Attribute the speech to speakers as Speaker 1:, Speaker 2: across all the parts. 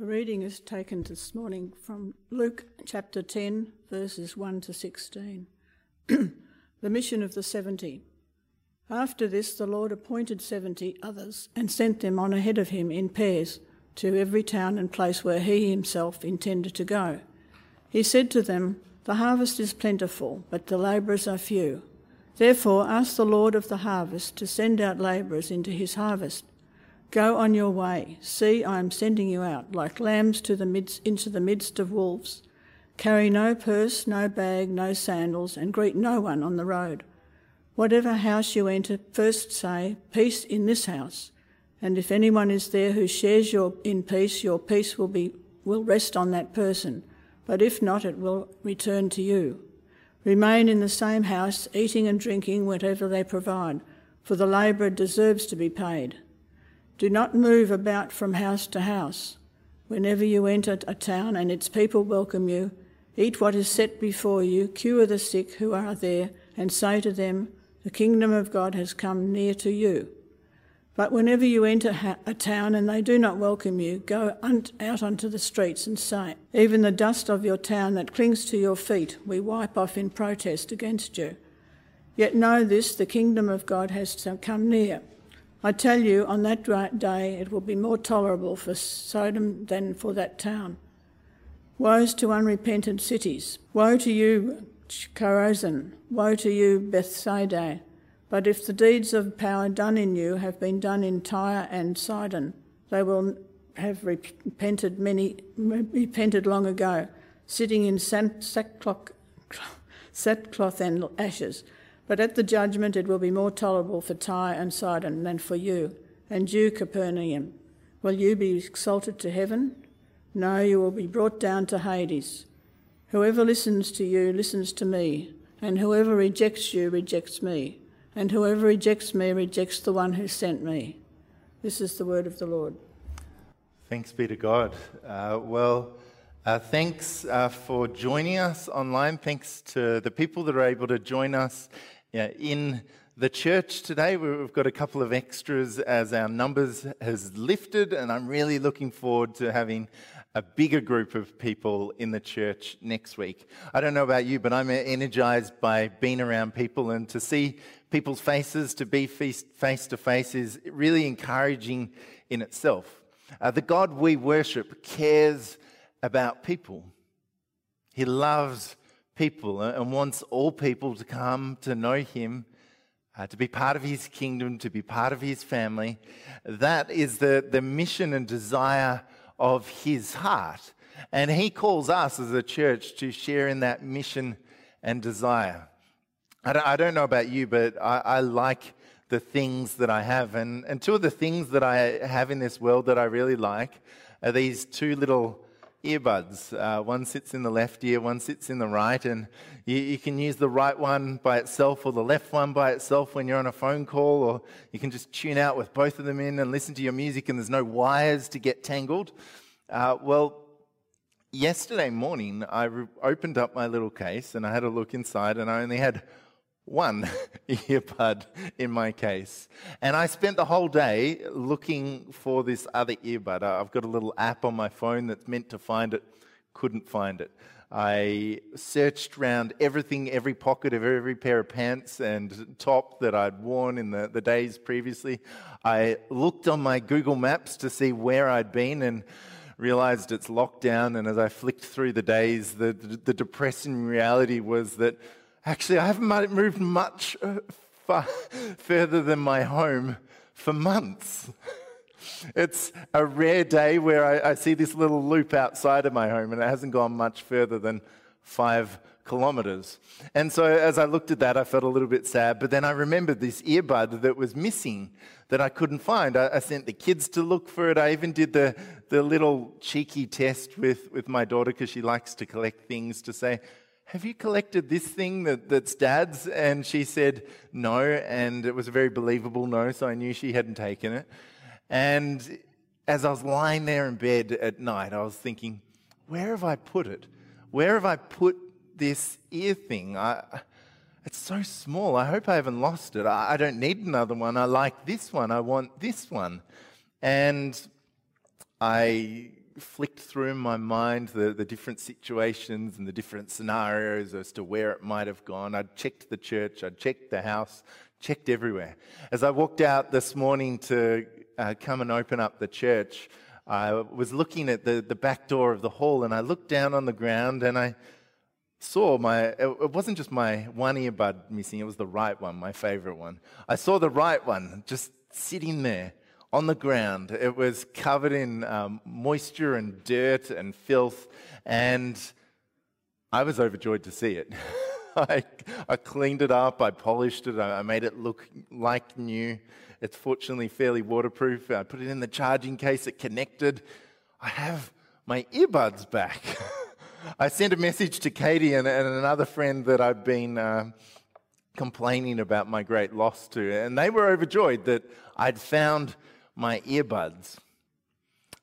Speaker 1: The reading is taken this morning from Luke chapter 10, verses 1 to 16. the mission of the 70. After this, the Lord appointed 70 others and sent them on ahead of him in pairs to every town and place where he himself intended to go. He said to them, The harvest is plentiful, but the labourers are few. Therefore, ask the Lord of the harvest to send out labourers into his harvest. Go on your way. See, I am sending you out like lambs to the midst, into the midst of wolves. Carry no purse, no bag, no sandals, and greet no one on the road. Whatever house you enter, first say, Peace in this house. And if anyone is there who shares your in peace, your peace will be will rest on that person. But if not, it will return to you. Remain in the same house, eating and drinking whatever they provide, for the labourer deserves to be paid. Do not move about from house to house. Whenever you enter a town and its people welcome you, eat what is set before you, cure the sick who are there, and say to them, The kingdom of God has come near to you. But whenever you enter a town and they do not welcome you, go out onto the streets and say, Even the dust of your town that clings to your feet, we wipe off in protest against you. Yet know this the kingdom of God has come near. I tell you, on that day it will be more tolerable for Sodom than for that town. Woes to unrepentant cities! Woe to you, Chorazin! Woe to you, Bethsaida! But if the deeds of power done in you have been done in Tyre and Sidon, they will have repented many repented long ago, sitting in sackcloth, sackcloth and ashes. But at the judgment it will be more tolerable for Tyre and Sidon than for you. And you, Capernaum, will you be exalted to heaven? No, you will be brought down to Hades. Whoever listens to you listens to me, and whoever rejects you rejects me, and whoever rejects me rejects the one who sent me. This is the word of the Lord.
Speaker 2: Thanks be to God. Uh, well, uh, thanks uh, for joining us online. Thanks to the people that are able to join us yeah, in the church today, we've got a couple of extras as our numbers has lifted, and I'm really looking forward to having a bigger group of people in the church next week. I don't know about you, but I'm energized by being around people and to see people's faces, to be face to face, is really encouraging in itself. Uh, the God we worship cares about people, He loves people and wants all people to come to know Him, uh, to be part of His kingdom, to be part of His family. That is the, the mission and desire of His heart. And He calls us as a church to share in that mission and desire. I don't, I don't know about you, but I, I like the things that I have. And, and two of the things that I have in this world that I really like are these two little earbuds. Uh, one sits in the left ear, one sits in the right, and you, you, can use the right one by itself or the left one by itself when you're on a phone call, or you can just tune out with both of them in and listen to your music, and there's no wires to get tangled. Uh, well, yesterday morning, I re- opened up my little case and I had a look inside, and I only had one earbud in my case. And I spent the whole day looking for this other earbud. I've got a little app on my phone that's meant to find it, couldn't find it. I searched around everything, every pocket of every pair of pants and top that I'd worn in the, the days previously. I looked on my Google Maps to see where I'd been and realized it's locked down. And as I flicked through the days, the, the depressing reality was that Actually, I haven't moved much uh, far, further than my home for months. It's a rare day where I, I, see this little loop outside of my home, and it hasn't gone much further than five kilometers. And so, as I looked at that, I felt a little bit sad. But then I remembered this earbud that was missing that I couldn't find. I, I sent the kids to look for it. I even did the, the little cheeky test with, with my daughter because she likes to collect things to say, have you collected this thing that, that's dad's? And she said, No. And it was a very believable no, so I knew she hadn't taken it. And as I was lying there in bed at night, I was thinking, Where have I put it? Where have I put this ear thing? I, it's so small. I hope I haven't lost it. I, I don't need another one. I like this one. I want this one. And I flicked through my mind the, the different situations and the different scenarios as to where it might have gone. I'd checked the church, I'd checked the house, checked everywhere. As I walked out this morning to uh, come and open up the church, I was looking at the, the back door of the hall and I looked down on the ground and I saw my, it wasn't just my one earbud missing, it was the right one, my favorite one. I saw the right one just sitting there on the ground. It was covered in um, moisture and dirt and filth, and I was overjoyed to see it. I, I, cleaned it up, I polished it, I made it look like new. It's fortunately fairly waterproof. I put it in the charging case, it connected. I have my earbuds back. I sent a message to Katie and, and another friend that I've been uh, complaining about my great loss to, and they were overjoyed that I'd found my earbuds.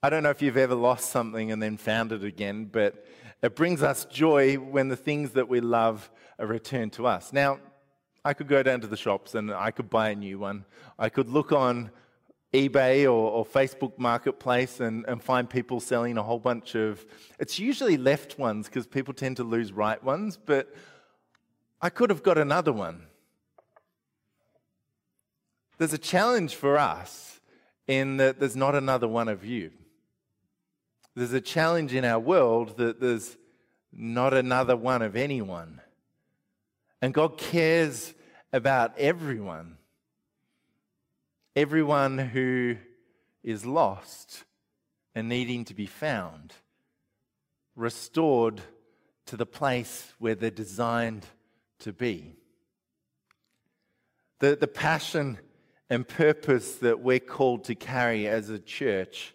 Speaker 2: I don't know if you've ever lost something and then found it again, but it brings us joy when the things that we love are returned to us. Now, I could go down to the shops and I could buy a new one. I could look on eBay or, or Facebook Marketplace and, and, find people selling a whole bunch of. It's usually left ones because people tend to lose right ones, but I could have got another one. There's a challenge for us in that there's not another one of you. There's a challenge in our world that there's not another one of anyone. And God cares about everyone. Everyone who is lost and needing to be found, restored to the place where they're designed to be. The, the passion and purpose that we're called to carry as a church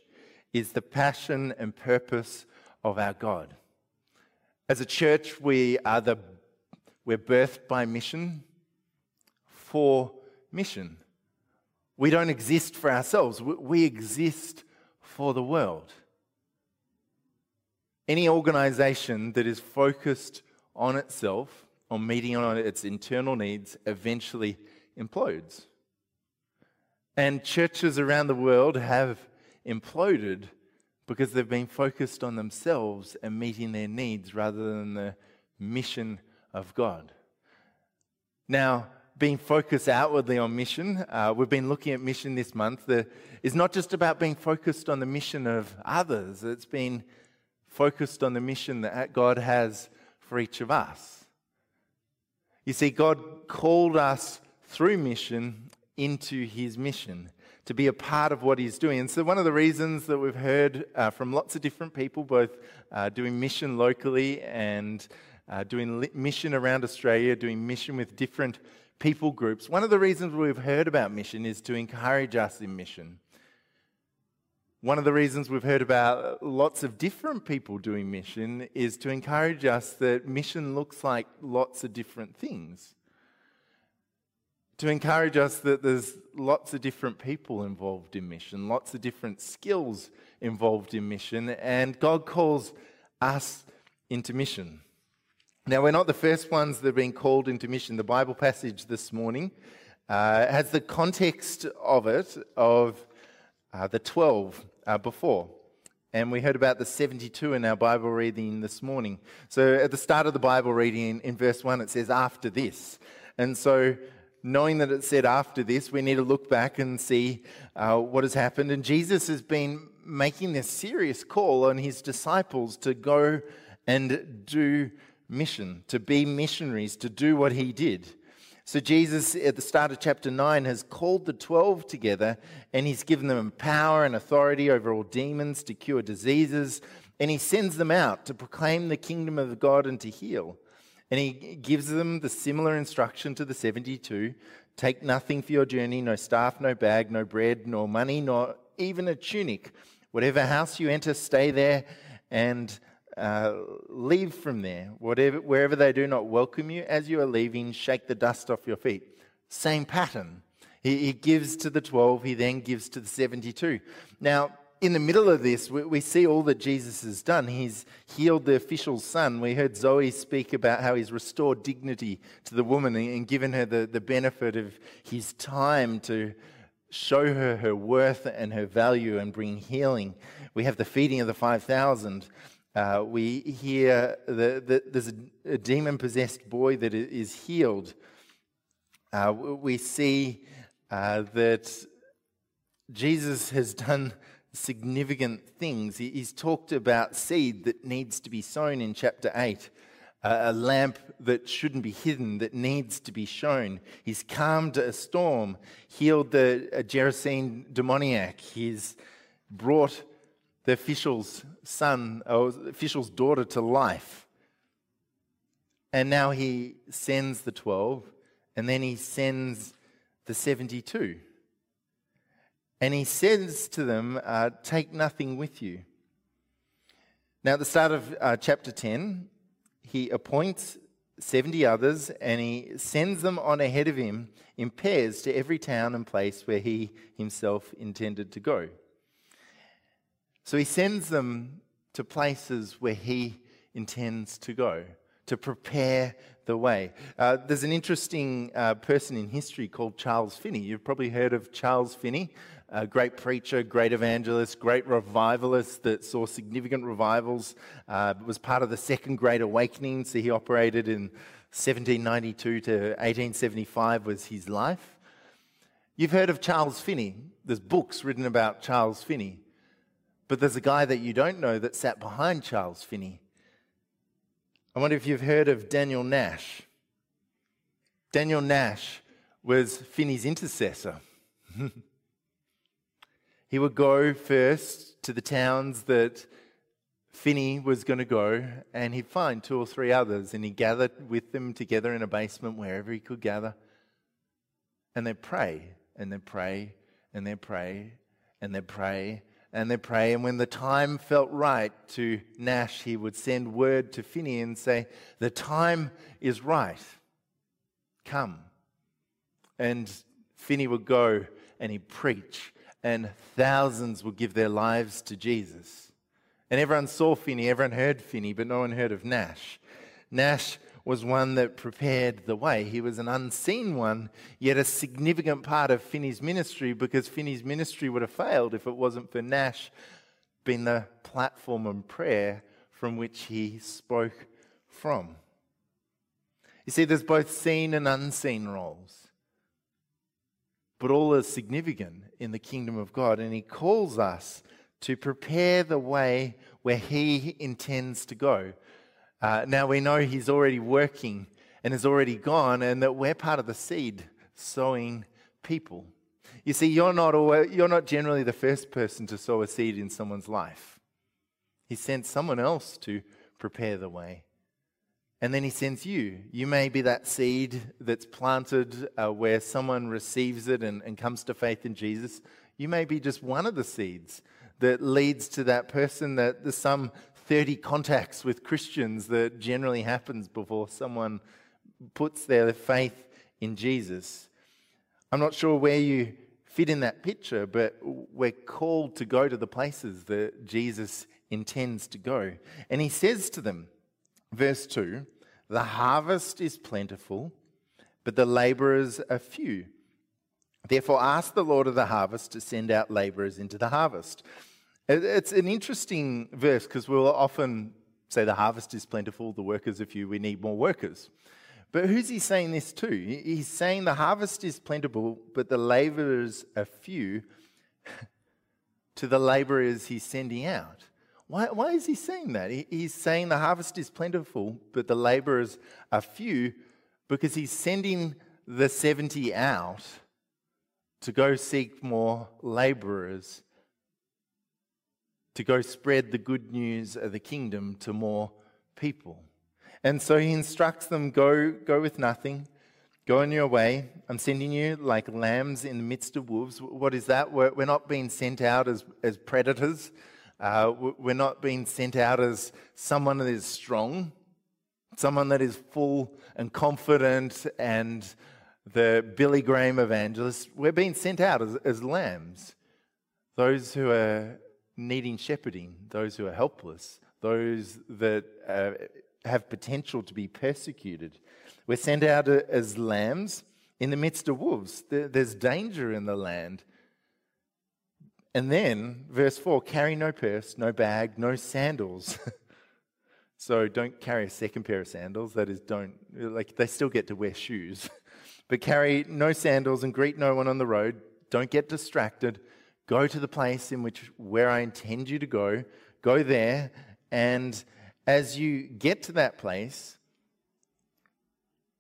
Speaker 2: is the passion and purpose of our God. As a church, we are the we're birthed by mission for mission. We don't exist for ourselves. We exist for the world. Any organization that is focused on itself, on meeting on its internal needs, eventually implodes. And churches around the world have imploded because they've been focused on themselves and meeting their needs rather than the mission of God. Now, being focused outwardly on mission, uh, we've been looking at mission this month, the, is not just about being focused on the mission of others, it's been focused on the mission that God has for each of us. You see, God called us through mission into his mission, to be a part of what he's doing. And so, one of the reasons that we've heard uh, from lots of different people, both uh, doing mission locally and uh, doing mission around Australia, doing mission with different people groups, one of the reasons we've heard about mission is to encourage us in mission. One of the reasons we've heard about lots of different people doing mission is to encourage us that mission looks like lots of different things to encourage us that there's lots of different people involved in mission, lots of different skills involved in mission, and God calls us into mission. Now, we're not the first ones that have been called into mission. The Bible passage this morning uh, has the context of it of uh, the 12 uh, before. And we heard about the 72 in our Bible reading this morning. So at the start of the Bible reading, in verse 1, it says, after this. And so knowing that it said after this, we need to look back and see uh, what has happened. And Jesus has been making this serious call on his disciples to go and do mission, to be missionaries, to do what he did. So, Jesus, at the start of chapter 9, has called the 12 together and he's given them power and authority over all demons to cure diseases. And he sends them out to proclaim the kingdom of God and to heal. And he gives them the similar instruction to the 72 Take nothing for your journey no staff, no bag, no bread, nor money, nor even a tunic. Whatever house you enter, stay there and uh, leave from there. Whatever, wherever they do not welcome you as you are leaving, shake the dust off your feet. Same pattern. He, he gives to the 12, he then gives to the 72. Now, in the middle of this, we, we, see all that Jesus has done. He's healed the official's son. We heard Zoe speak about how he's restored dignity to the woman and given her the, the benefit of his time to show her her worth and her value and bring healing. We have the feeding of the 5,000. Uh, we hear the, the, there's a, a demon possessed boy that is healed. Uh, we see uh, that Jesus has done significant things. He's talked about seed that needs to be sown in chapter 8, a lamp that shouldn't be hidden, that needs to be shown. He's calmed a storm, healed the Gerasene demoniac. He's brought the official's son, or official's daughter to life. And now he sends the 12, and then he sends the 72. And he says to them, uh, Take nothing with you. Now, at the start of uh, chapter 10, he appoints 70 others and he sends them on ahead of him in pairs to every town and place where he himself intended to go. So he sends them to places where he intends to go to prepare the way. Uh, there's an interesting uh, person in history called Charles Finney. You've probably heard of Charles Finney a great preacher, great evangelist, great revivalist that saw significant revivals. Uh, was part of the Second Great Awakening, so he operated in 1792 to 1875 was his life. You've heard of Charles Finney. There's books written about Charles Finney. But there's a guy that you don't know that sat behind Charles Finney. I wonder if you've heard of Daniel Nash. Daniel Nash was Finney's intercessor. He would go first to the towns that Finney was going to go, and he'd find two or three others, and he'd gather with them together in a basement wherever he could gather. And they'd pray, and they'd pray, and they'd pray, and they'd pray, and they'd pray. And when the time felt right to Nash, he would send word to Finney and say, The time is right. Come. And Finney would go and he'd preach and thousands would give their lives to Jesus. And everyone saw Finney, everyone heard Finney, but no one heard of Nash. Nash was one that prepared the way. He was an unseen one, yet a significant part of Finney's ministry because Finney's ministry would have failed if it wasn't for Nash being the platform and prayer from which he spoke from. You see, there's both seen and unseen roles but all is significant in the kingdom of God. And He calls us to prepare the way where He intends to go. Uh, now we know He's already working and has already gone, and that we're part of the seed sowing people. You see, you're not, always, you're not generally the first person to sow a seed in someone's life. He sent someone else to prepare the way. And then he sends you. You may be that seed that's planted uh, where someone receives it and, and comes to faith in Jesus. You may be just one of the seeds that leads to that person that there's some 30 contacts with Christians that generally happens before someone puts their faith in Jesus. I'm not sure where you fit in that picture, but we're called to go to the places that Jesus intends to go. And he says to them, Verse 2 The harvest is plentiful, but the laborers are few. Therefore, ask the Lord of the harvest to send out laborers into the harvest. It's an interesting verse because we'll often say the harvest is plentiful, the workers are few, we need more workers. But who's he saying this to? He's saying the harvest is plentiful, but the laborers are few to the laborers he's sending out. Why, why is he saying that? He, he's saying the harvest is plentiful, but the laborers are few because he's sending the 70 out to go seek more laborers, to go spread the good news of the kingdom to more people. And so he instructs them go, go with nothing, go on your way. I'm sending you like lambs in the midst of wolves. What is that? We're, we're not being sent out as, as predators. Uh, we're not being sent out as someone that is strong, someone that is full and confident and the Billy Graham evangelist. We're being sent out as, as lambs, those who are needing shepherding, those who are helpless, those that uh, have potential to be persecuted. We're sent out as lambs in the midst of wolves. There's danger in the land. And then, verse 4 carry no purse, no bag, no sandals. so don't carry a second pair of sandals. That is, don't, like, they still get to wear shoes. but carry no sandals and greet no one on the road. Don't get distracted. Go to the place in which where I intend you to go. Go there. And as you get to that place,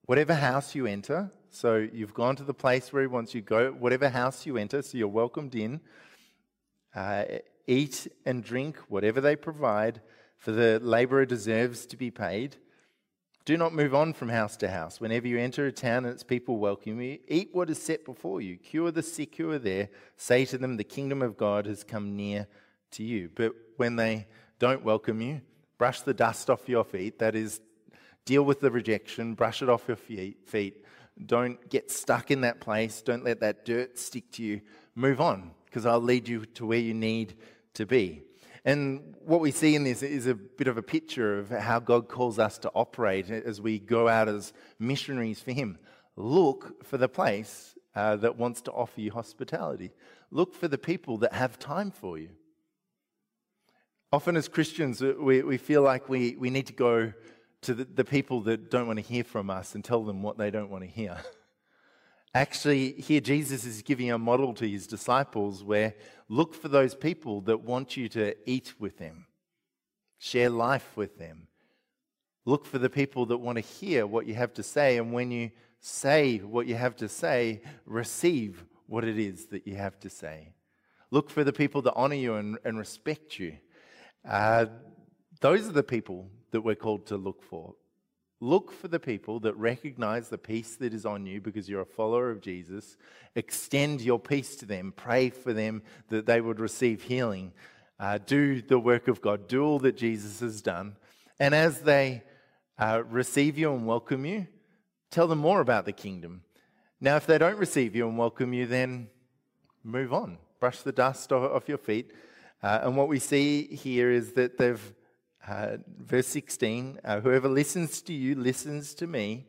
Speaker 2: whatever house you enter, so you've gone to the place where he wants you to go, whatever house you enter, so you're welcomed in uh, eat and drink whatever they provide, for the laborer deserves to be paid. Do not move on from house to house. Whenever you enter a town and its people welcome you, eat what is set before you. Cure the sick who are there. Say to them, The kingdom of God has come near to you. But when they don't welcome you, brush the dust off your feet. That is, deal with the rejection, brush it off your feet. Don't get stuck in that place. Don't let that dirt stick to you. Move on because I'll lead you to where you need to be. And what we see in this is a bit of a picture of how God calls us to operate as we go out as missionaries for Him. Look for the place uh, that wants to offer you hospitality. Look for the people that have time for you. Often, as Christians, we, we feel like we, we need to go to the, the people that don't want to hear from us and tell them what they don't want to hear. Actually, here Jesus is giving a model to his disciples where look for those people that want you to eat with them, share life with them. Look for the people that want to hear what you have to say. And when you say what you have to say, receive what it is that you have to say. Look for the people that honor you and, and respect you. Uh, those are the people that we're called to look for. Look for the people that recognize the peace that is on you because you're a follower of Jesus. Extend your peace to them. Pray for them that they would receive healing. Uh, do the work of God. Do all that Jesus has done. And as they uh, receive you and welcome you, tell them more about the kingdom. Now, if they don't receive you and welcome you, then move on. Brush the dust off your feet. Uh, and what we see here is that they've uh, verse 16 uh, Whoever listens to you listens to me.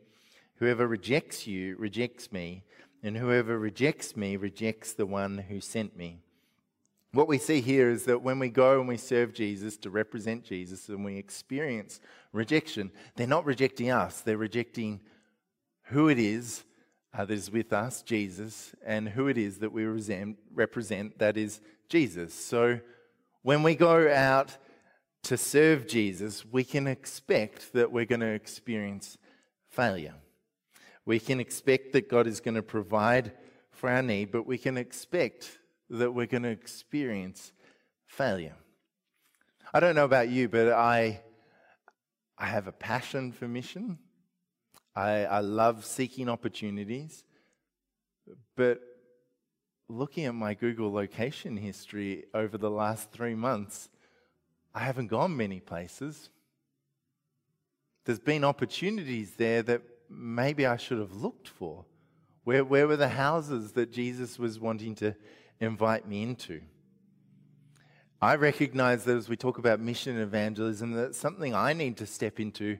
Speaker 2: Whoever rejects you rejects me. And whoever rejects me rejects the one who sent me. What we see here is that when we go and we serve Jesus to represent Jesus and we experience rejection, they're not rejecting us, they're rejecting who it is uh, that is with us, Jesus, and who it is that we represent, that is Jesus. So when we go out to serve Jesus, we can expect that we're going to experience failure. We can expect that God is going to provide for our need, but we can expect that we're going to experience failure. I don't know about you, but I, I have a passion for mission. I, I love seeking opportunities. But looking at my Google location history over the last three months, I haven't gone many places. There's been opportunities there that maybe I should have looked for. Where, where were the houses that Jesus was wanting to invite me into? I recognize that as we talk about mission and evangelism, that's something I need to step into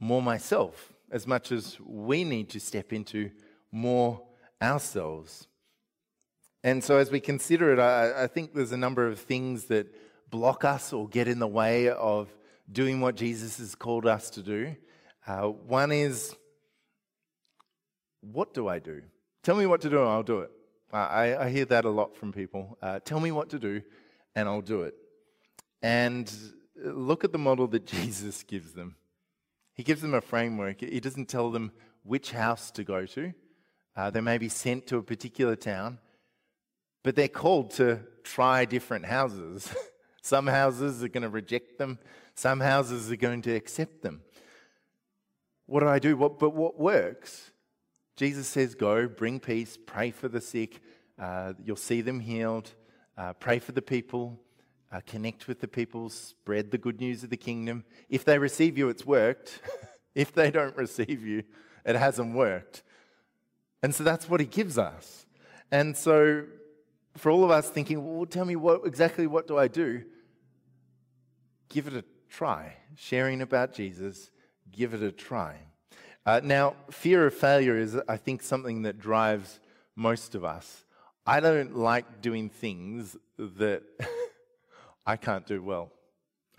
Speaker 2: more myself, as much as we need to step into more ourselves. And so, as we consider it, I, I think there's a number of things that block us or get in the way of doing what Jesus has called us to do. Uh, one is, what do I do? Tell me what to do and I'll do it. I, I, hear that a lot from people. Uh, tell me what to do and I'll do it. And look at the model that Jesus gives them. He gives them a framework. He doesn't tell them which house to go to. Uh, they may be sent to a particular town, but they're called to try different houses. Some houses are going to reject them, some houses are going to accept them. What do I do? What, but what works? Jesus says, Go, bring peace, pray for the sick, uh, you'll see them healed, uh, pray for the people, uh, connect with the people, spread the good news of the kingdom. If they receive you, it's worked. if they don't receive you, it hasn't worked. And so that's what he gives us. And so for all of us thinking, well, tell me what exactly what do I do? Give it a try. Sharing about Jesus, give it a try. Uh, now, fear of failure is, I think, something that drives most of us. I don't like doing things that I can't do well.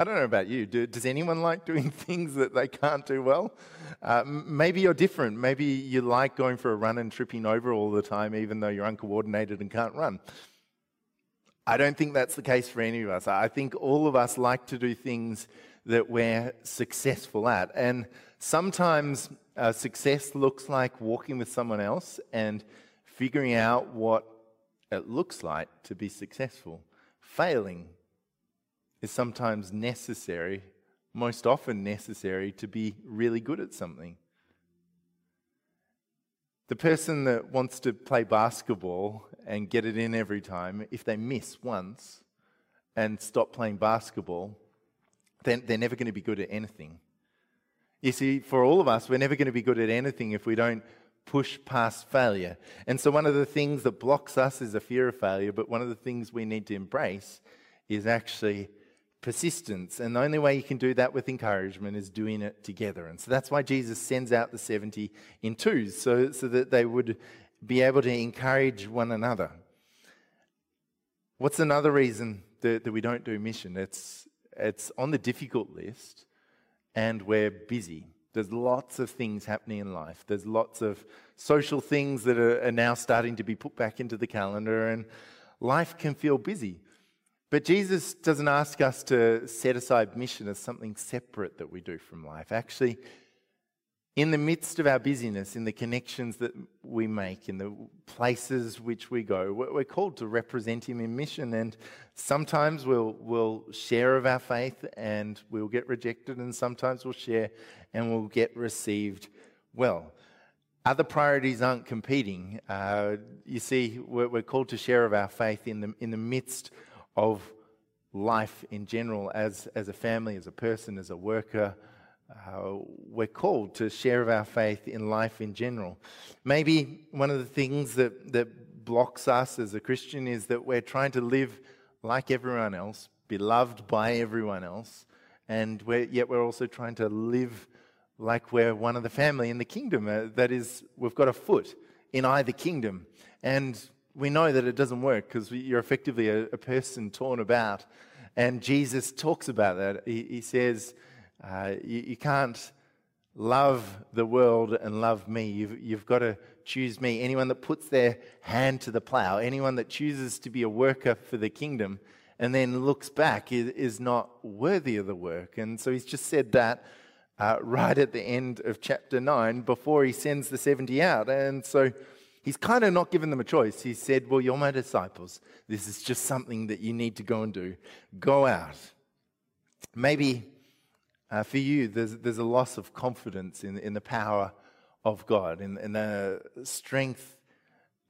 Speaker 2: I don't know about you. Do, does anyone like doing things that they can't do well? Uh, maybe you're different. Maybe you like going for a run and tripping over all the time, even though you're uncoordinated and can't run. I don't think that's the case for any of us. I think all of us like to do things that we're successful at. And sometimes uh, success looks like walking with someone else and figuring out what it looks like to be successful. Failing is sometimes necessary, most often necessary, to be really good at something. The person that wants to play basketball and get it in every time, if they miss once and stop playing basketball, then they're never going to be good at anything. You see, for all of us, we're never going to be good at anything if we don't push past failure. And so, one of the things that blocks us is a fear of failure, but one of the things we need to embrace is actually persistence. And the only way you can do that with encouragement is doing it together. And so that's why Jesus sends out the 70 in twos, so, so that they would be able to encourage one another. What's another reason that, that we don't do mission? It's, it's on the difficult list, and we're busy. There's lots of things happening in life. There's lots of social things that are, are now starting to be put back into the calendar, and life can feel busy. But Jesus doesn't ask us to set aside mission as something separate that we do from life. Actually, in the midst of our busyness, in the connections that we make, in the places which we go, we're called to represent Him in mission. And sometimes we'll, we'll share of our faith and we'll get rejected, and sometimes we'll share and we'll get received well. Other priorities aren't competing. Uh, you see, we're, we're called to share of our faith in the, in the midst of life in general as, as a family, as a person, as a worker. Uh, we're called to share of our faith in life in general. Maybe one of the things that, that blocks us as a Christian is that we're trying to live like everyone else, be loved by everyone else, and we're, yet we're also trying to live like we're one of the family in the kingdom. Uh, that is, we've got a foot in either kingdom. And we know that it doesn't work because you're effectively a, a, person torn about. And Jesus talks about that. He, he says, uh, you, you, can't love the world and love me. You've, you've got to choose me. Anyone that puts their hand to the plow, anyone that chooses to be a worker for the kingdom and then looks back is, is not worthy of the work. And so he's just said that uh, right at the end of chapter 9 before he sends the 70 out. And so he's kind of not given them a choice. He said, Well, you're my disciples. This is just something that you need to go and do. Go out. Maybe uh, for you, there's, there's a loss of confidence in, in the power of God, in, in the strength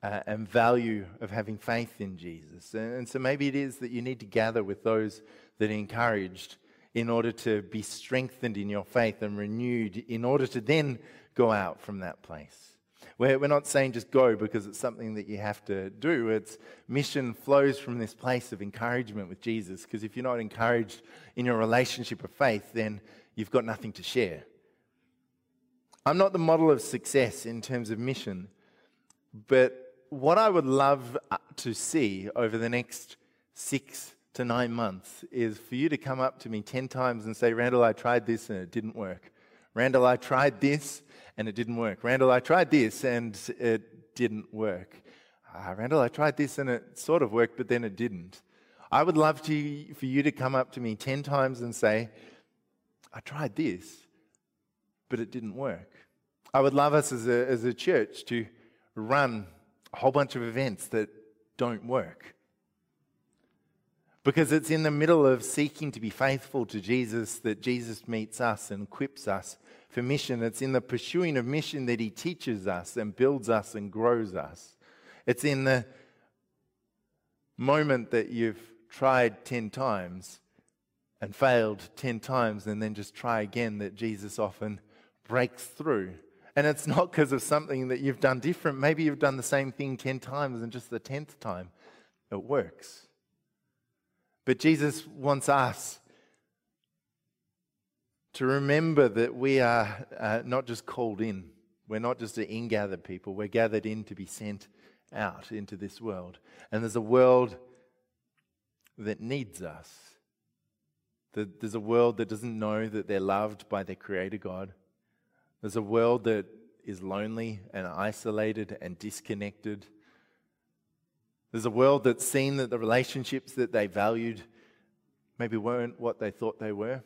Speaker 2: uh, and value of having faith in Jesus. And, and so maybe it is that you need to gather with those that are encouraged in order to be strengthened in your faith and renewed, in order to then go out from that place. We're, we're not saying just go because it's something that you have to do. It's mission flows from this place of encouragement with Jesus. Because if you're not encouraged in your relationship of faith, then you've got nothing to share. I'm not the model of success in terms of mission, but what I would love uh, to see over the next six to nine months is for you to come up to me 10 times and say, Randall, I tried this and it didn't work. Randall, I tried this and it didn't work. Randall, I tried this and it didn't work. Uh, Randall, I tried this and it sort of worked, but then it didn't. I would love to, for you to come up to me 10 times and say, I tried this, but it didn't work. I would love us as a, as a church to run a whole bunch of events that don't work. Because it's in the middle of seeking to be faithful to Jesus that Jesus meets us and equips us for mission. It's in the pursuing of mission that He teaches us and builds us and grows us. It's in the moment that you've tried 10 times and failed 10 times and then just try again that Jesus often breaks through. And it's not because of something that you've done different. Maybe you've done the same thing 10 times and just the 10th time it works. But Jesus wants us to remember that we are uh, not just called in, we're not just an in gathered people, we're gathered in to be sent out into this world. And there's a world that needs us. There's a world that doesn't know that they're loved by their Creator God. There's a world that is lonely and isolated and disconnected. There's a world that's seen that the relationships that they valued maybe weren't what they thought they were.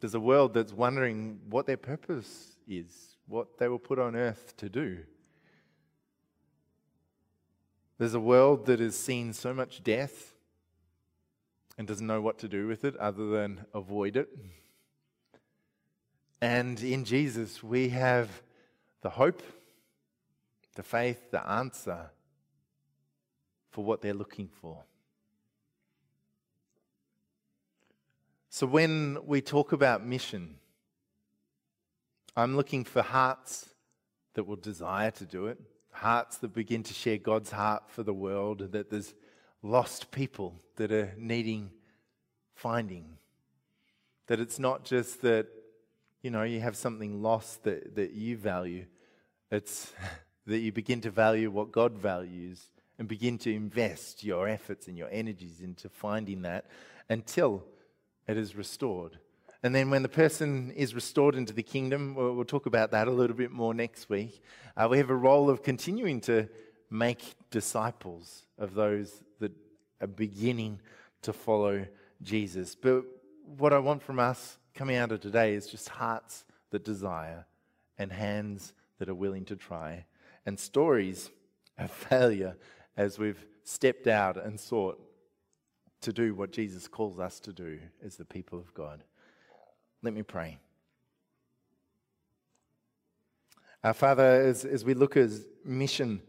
Speaker 2: There's a world that's wondering what their purpose is, what they were put on earth to do. There's a world that has seen so much death and doesn't know what to do with it other than avoid it. And in Jesus, we have the hope, the faith, the answer for what they're looking for. So when we talk about mission, I'm looking for hearts that will desire to do it, hearts that begin to share God's heart for the world, that there's lost people that are needing finding. That it's not just that, you know, you have something lost that, that you value, it's that you begin to value what God values and begin to invest your efforts and your energies into finding that until it is restored. And then when the person is restored into the kingdom, we'll, we'll talk about that a little bit more next week. Uh, we have a role of continuing to make disciples of those that are beginning to follow Jesus. But what I want from us coming out of today is just hearts that desire and hands that are willing to try and stories of failure as we've stepped out and sought to do what Jesus calls us to do as the people of God. Let me pray. Our Father, as, as we look at mission,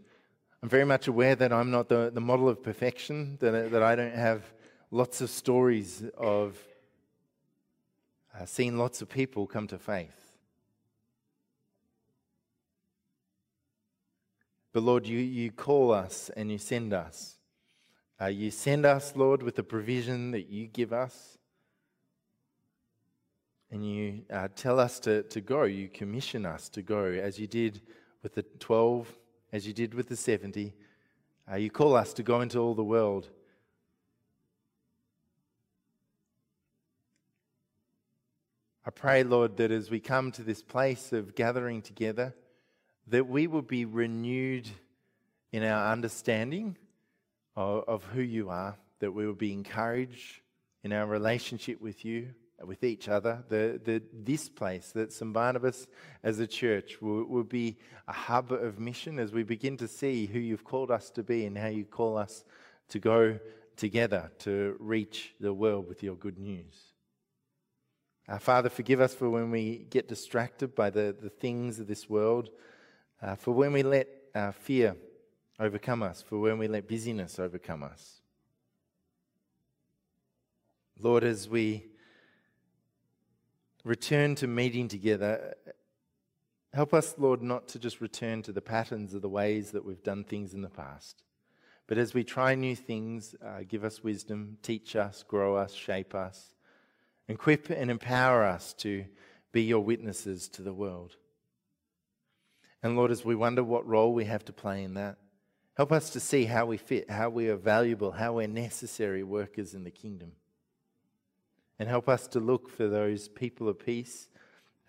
Speaker 2: I'm very much aware that I'm not the, the model of perfection, that, that I don't have lots of stories of uh, seeing lots of people come to faith. But Lord, you, you call us and you send us. Uh, you send us, Lord, with the provision that you give us. And you uh, tell us to, to go. You commission us to go, as you did with the 12, as you did with the 70. Uh, you call us to go into all the world. I pray, Lord, that as we come to this place of gathering together, that we will be renewed in our understanding of, of who you are, that we will be encouraged in our relationship with you, with each other. The, the, this place, that St. Barnabas as a church will, will be a hub of mission as we begin to see who you've called us to be and how you call us to go together to reach the world with your good news. Uh, Father, forgive us for when we get distracted by the, the things of this world, uh, for when we let uh, fear overcome us, for when we let busyness overcome us. Lord, as we return to meeting together, help us, Lord, not to just return to the patterns of the ways that we've done things in the past. But as we try new things, uh, give us wisdom, teach us, grow us, shape us. Equip and empower us to be your witnesses to the world. And Lord, as we wonder what role we have to play in that, help us to see how we fit, how we are valuable, how we're necessary workers in the kingdom. And help us to look for those people of peace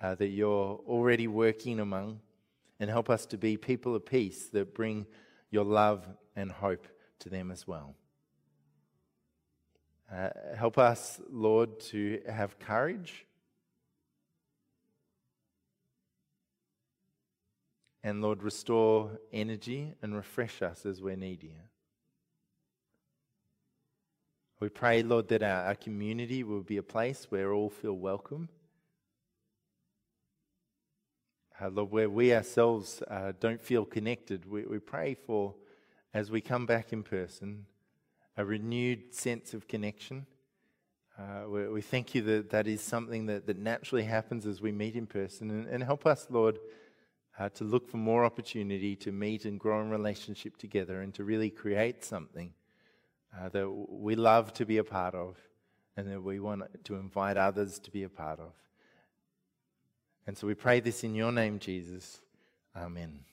Speaker 2: uh, that you're already working among. And help us to be people of peace that bring your love and hope to them as well. Uh, help us, Lord, to have courage. And Lord, restore energy and refresh us as we're needy. We pray, Lord, that our, our community will be a place where all feel welcome. Uh, Lord, where we ourselves uh, don't feel connected, we, we pray for, as we come back in person, a renewed sense of connection. Uh, we, we, thank you that that is something that, that naturally happens as we meet in person. And, and help us, Lord, uh, to look for more opportunity to meet and grow in relationship together and to really create something uh, that we love to be a part of and that we want to invite others to be a part of. And so we pray this in your name, Jesus. Amen.